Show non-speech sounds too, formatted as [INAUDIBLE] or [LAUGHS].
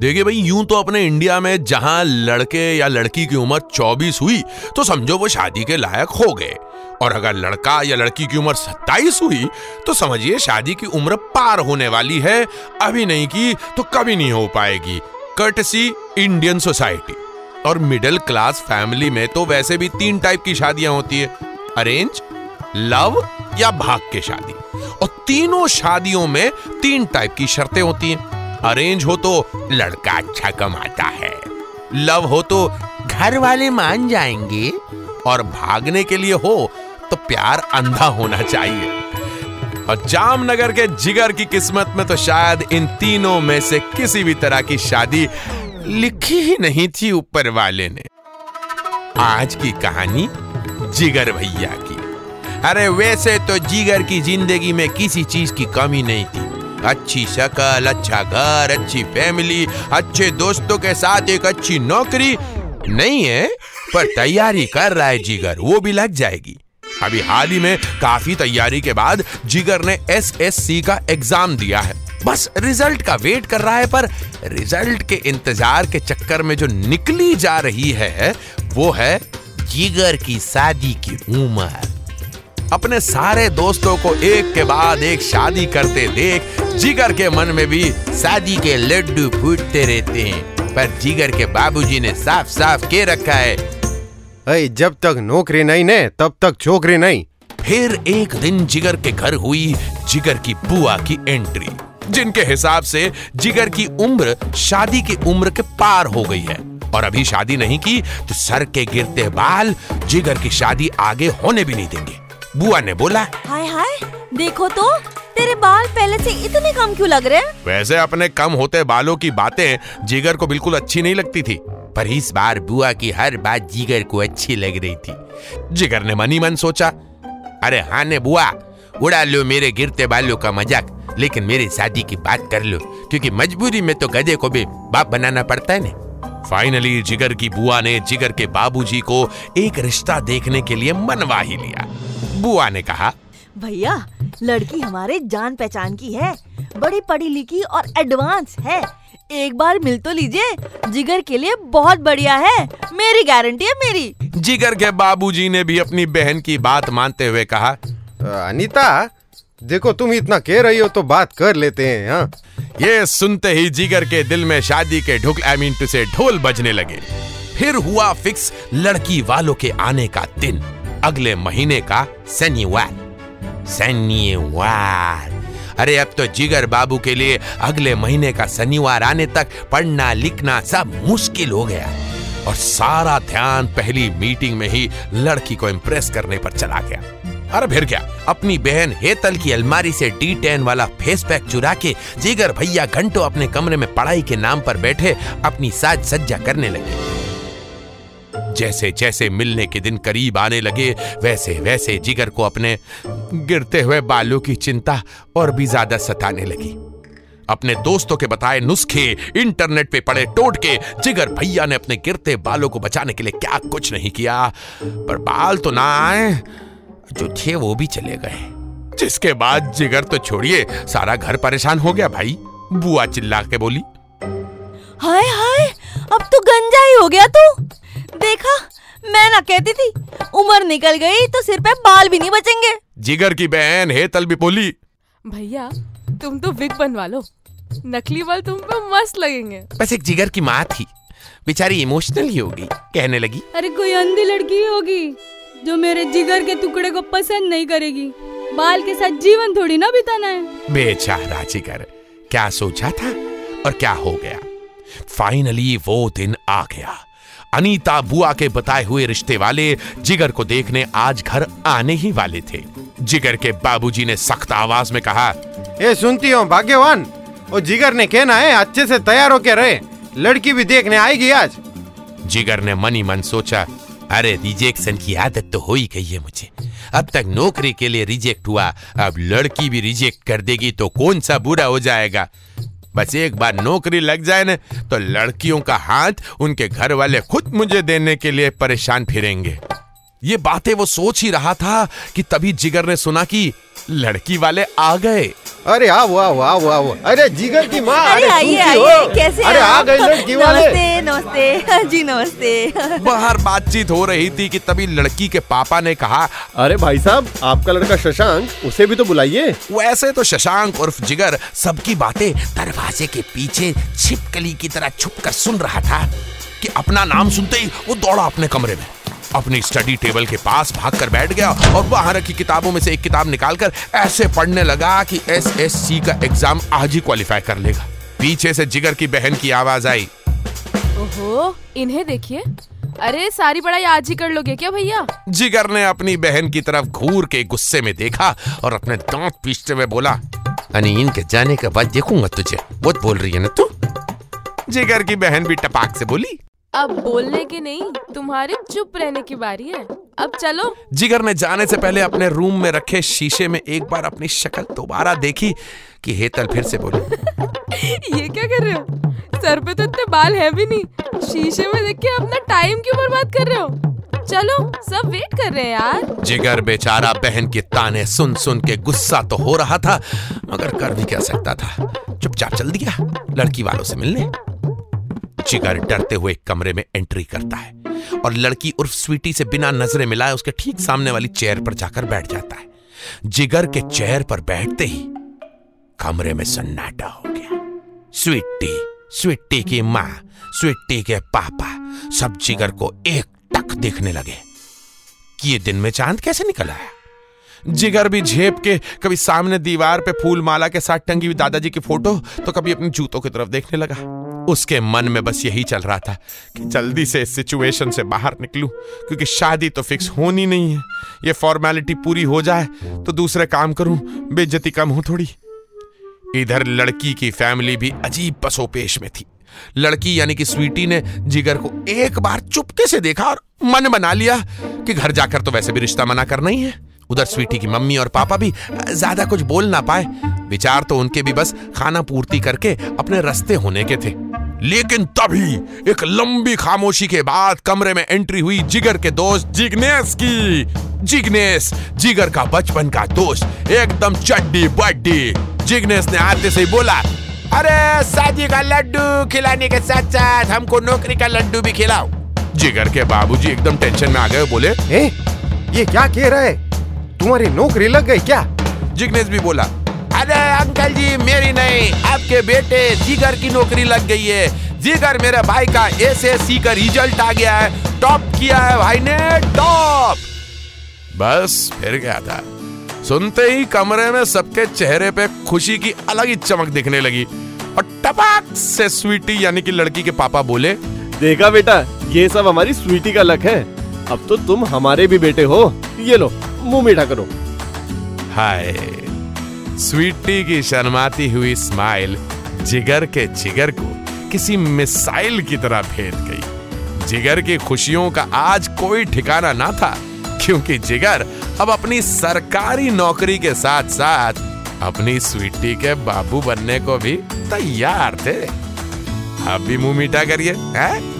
देखिए भाई, यूँ तो अपने इंडिया में जहाँ लड़के या लड़की की उम्र 24 हुई तो समझो वो शादी के लायक हो गए। और अगर लड़का या लड़की की उम्र 27 हुई तो समझिए शादी की उम्र पार होने वाली है। अभी नहीं की तो कभी नहीं हो पाएगी। Courtesy, Indian society. और मिडिल क्लास फैमिली में तो वैसे भी तीन टाइप की शादियाँ होती है। अरेंज, लव या भाग के शादी। और तीनों शादियों में तीन टाइप की शर्तें होती हैं। अरेंज हो तो लड़का अच्छा कमाता है। लव हो तो घर वाले मान जाएँगे और भागने के लिए हो तो प्यार अंधा होना चाहिए। और जामनगर के जिगर की किस्मत में तो शायद इन तीनों में से किसी भी तरह की शादी लिखी ही नहीं थी ऊपर वाले ने। आज की कहानी जिगर भैया की। अरे वैसे तो जिगर की ज़िंदगी में किसी चीज़ की कमी नहीं थी। अच्छी शक्ल अच्छा घर, अच्छी फैमिली अच्छे दोस्तों के साथ एक अच्छी नौकरी। नहीं है, पर तैयारी कर रहा है जिगर, वो भी लग जाएगी। अभी हाल ही में काफ़ी तैयारी के बाद जिगर ने एसएससी का एग्ज़ाम दिया है। बस रिज़ल्ट का वेट कर रहा है, पर रिज़ल्ट के इंतज़ार के चक्कर में जो निकली जा रही है, वो है जिगर की शादी की उम्र। अपने सारे दोस्तों को एक के बाद एक शादी करते देख जिगर के मन में भी शादी के लड्डू फूटते रहते हैं। पर जिगर के बाबूजी ने साफ़ साफ़ के रखा है अय जब तक नौकरी नहीं ने तब तक छोकरी नहीं। फिर एक दिन जिगर के घर हुई जिगर की बुआ की एंट्री जिनके हिसाब से जिगर की उम्र शादी की उम्र के पार हो गई है। और अभी शादी नहीं की तो सर के गिरते बाल जिगर की शादी आगे होने भी नहीं देंगे। बुआ ने बोला हाय हाय देखो तो तेरे बाल पहले से इतने कम क्यों लग रहे हैं? वैसे अपने कम होते बालों की बातें जिगर को बिल्कुल अच्छी नहीं लगती थी पर इस बार बुआ की हर बात जिगर को अच्छी लग रही थी। जिगर ने मनी मन सोचा अरे हाँ ने बुआ उड़ा लो मेरे गिरते बालों का मज़ाक लेकिन मेरी शादी की बात कर लो क्योंकि मजबूरी में तो गधे को भी बाप बनाना पड़ता है ना। फाइनली जिगर की बुआ ने जिगर के बाबूजी को एक रिश्ता देखने के लिए मनवा ही लिया। बुआ ने कहा। भैया लड़की हमारे जान पहचान की है बड़ी पढ़ी लिखी और एडवांस है। एक बार मिल तो लीजिए जिगर के लिए बहुत बढ़िया है। मेरी गारंटी है मेरी। जिगर के बाबूजी ने भी अपनी बहन की बात मानते हुए कहा अनीता देखो तुम इतना कह रही हो तो बात कर लेते हैं हाँ। ये सुनते ही जिगर के दिल में शादी के ढुक आई मीन टू से ढोल बजने लगे। फिर हुआ फिक्स लड़की वालों के आने का दिन। अगले महीने का शनिवार। शनिवार। अरे अब तो जिगर बाबू के लिए अगले महीने का शनिवार आने तक पढ़ना, लिखना सब मुश्किल हो गया। और सारा ध्यान पहली मीटिंग में ही लड़की को इम्प्रेस करने पर चला गया। अरे फिर क्या? अपनी बहन हेतल की अलमारी से डी टेन वाला फेस पैक चुरा के जिगर भैया घंटों अपने कमरे में पढ़ाई के नाम पर बैठे अपनी साज सज्जा करने लगे। जैसे जैसे मिलने के दिन करीब आने लगे, वैसे वैसे जिगर को अपने गिरते हुए बालों की चिंता और भी ज़्यादा सताने लगी। अपने दोस्तों के बताए नुस्खे इंटरनेट पे पड़े टोटके, जिगर भैया ने अपने गिरते बालों को बचाने के लिए क्या कुछ नहीं किया। पर बाल तो ना आए, जो थे वो भी चले गए। जिसके बाद जिगर तो छोड़िए, सारा घर परेशान हो गया भाई, बुआ चिल्ला के बोली। हाय हाय, अब तो गंजा ही हो गया तू। देखा? मैं ना कहती थी उम्र निकल गई तो सिर पे बाल भी नहीं बचेंगे। जिगर की बहन हेतल भी बोली। भैया तुम तो विग बनवा लो नकली बाल तुम पे मस्त लगेंगे। बस एक जिगर की माँ थी। बेचारी इमोशनल ही होगी कहने लगी। अरे कोई अंधी लड़की होगी जो मेरे जिगर के टुकड़े को पसंद नहीं करेगी। बाल के साथ जीवन थोड़ी ना बिताना है। बेचारा जिगर क्या सोचा था और क्या हो गया? फाइनली वो दिन आ गया। अनीता बुआ के बताए हुए रिश्ते वाले जिगर को देखने आज घर आने ही वाले थे। जिगर के बाबूजी ने सख्त आवाज़ में कहा ये सुनती हो भाग्यवान। और जिगर ने कहना है अच्छे से तैयार होके रहे। लड़की भी देखने आएगी आज। जिगर ने मनी मन सोचा अरे रिजेक्शन की आदत तो हो ही गई है मुझे। अब तक नौकरी के लिए रिजेक्ट हुआ अब लड़की भी रिजेक्ट कर देगी तो कौन सा बुरा हो जाएगा? बस एक बार नौकरी लग जाए ना तो लड़कियों का हाथ उनके घर वाले खुद मुझे देने के लिए परेशान फिरेंगे। ये बातें वो सोच ही रहा था कि तभी जिगर ने सुना कि लड़की वाले आ गए। अरे आओ आओ आओ आओ। अरे जिगर की माँ अरे आइए हो? आइए कैसे अरे आ? गई लड़की वाले। नमस्ते नमस्ते। जी नमस्ते। बाहर बातचीत हो रही थी कि तभी लड़की के पापा ने कहा अरे भाई साहब आपका लड़का शशांक उसे भी तो बुलाइए। वैसे तो शशांक उर्फ़ जिगर सबकी बातें दरवाजे के पीछे छिपकली की तरह छुप कर सुन रहा था कि अपना नाम सुनते ही वो दौड़ा अपने कमरे में। अपनी स्टडी टेबल के पास भागकर बैठ गया और वहाँ रखी किताबों में से एक किताब निकालकर ऐसे पढ़ने लगा कि एस एस सी का एग्ज़ाम आज ही क्वालिफाई कर लेगा। पीछे से जिगर की बहन की आवाज़ आई। ओहो इन्हें देखिए। अरे सारी पढ़ाई आज ही कर लोगे क्या भैया? जिगर ने अपनी बहन की तरफ़ घूर के गुस्से में देखा और अपने दांत पीसते हुए बोला अनी इनके जाने के बाद देखूँगा तुझे। बहुत बोल रही है ना तू? जिगर की बहन भी टपाक से बोली अब बोलने की नहीं तुम्हारे चुप रहने की बारी है। अब चलो। जिगर ने जाने से पहले अपने रूम में रखे शीशे में एक बार अपनी शक्ल दोबारा देखी कि हेतल फिर से बोली [LAUGHS] ये क्या कर रहे हो? सर पे तो इतने बाल है भी नहीं। शीशे में देख के अपना टाइम क्यों बर्बाद कर रहे हो? चलो सब वेट कर रहे हैं यार। जिगर बेचारा बहन के ताने सुन सुन के गुस्सा तो हो रहा था मगर कर भी क्या सकता था। चुपचाप चल दिया लड़की वालों से मिलने। जिगर डरते हुए कमरे में एंट्री करता है और लड़की उर्फ़ स्वीटी से बिना नज़रें मिलाए उसके ठीक सामने वाली चेयर पर जाकर बैठ जाता है। जिगर के चेयर पर बैठते ही कमरे में सन्नाटा हो गया। स्वीटी स्वीटी की माँ, स्वीटी के पापा सब जिगर को एक टक देखने लगे। कि ये दिन में चाँद कैसे निकल आया? जिगर भी झेप के कभी सामने दीवार पे फूल माला के साथ टंगी हुई दादाजी की फ़ोटो तो कभी अपने जूतों की तरफ़ देखने लगा। उसके मन में बस यही चल रहा था कि जल्दी से इस सिचुएशन से बाहर निकलूं, क्योंकि शादी तो फिक्स होनी नहीं है। ये फॉर्मेलिटी पूरी हो जाए तो दूसरे काम करूँ, बेइज्जती कम हो थोड़ी। इधर लड़की की फैमिली भी अजीब पसोपेश में थी। लड़की यानी कि स्वीटी ने जिगर को एक बार चुपके से देखा और मन बना लिया कि घर जाकर तो वैसे भी रिश्ता मना करना ही है। उधर स्वीटी की मम्मी और पापा भी ज़्यादा कुछ बोल ना पाए। विचार तो उनके भी बस खाना पूर्ति करके अपने रास्ते होने के थे। लेकिन तभी एक लंबी खामोशी के बाद कमरे में एंट्री हुई जिगर के दोस्त जिग्नेश की। जिग्नेश जिगर का बचपन का दोस्त एकदम चड्डी बड्डी। जिग्नेश ने आते से ही बोला अरे शादी का लड्डू खिलाने के साथ साथ हमको नौकरी का लड्डू भी खिलाओ। जिगर के बाबूजी एकदम टेंशन में आ गए बोले ए, ये क्या कह रहे तुम्हारी नौकरी लग गई क्या? जिग्नेश भी बोला अंकल जी मेरी नहीं। आपके बेटे जिगर की नौकरी लग गई है। जिगर मेरे भाई का एस एस सी का रिज़ल्ट आ गया है। टॉप किया है भाई ने टॉप बस फिर क्या था? सुनते ही कमरे में सबके चेहरे पे खुशी की अलग ही चमक दिखने लगी। और टपाक से स्वीटी यानी कि लड़की के पापा बोले देखा बेटा ये सब हमारी स्वीटी का लक है। अब तो तुम हमारे भी बेटे हो। ये लो मुँह मीठा करो। हाय। स्वीटी की शर्माती हुई स्माइल जिगर के जिगर को किसी मिसाइल की तरह भेद गई जिगर की खुशियों का आज कोई ठिकाना ना था, क्योंकि जिगर अब अपनी सरकारी नौकरी के साथ साथ अपनी स्वीटी के बाबू बनने को भी तैयार थे आप भी मुँह मीठा करिए, हैं?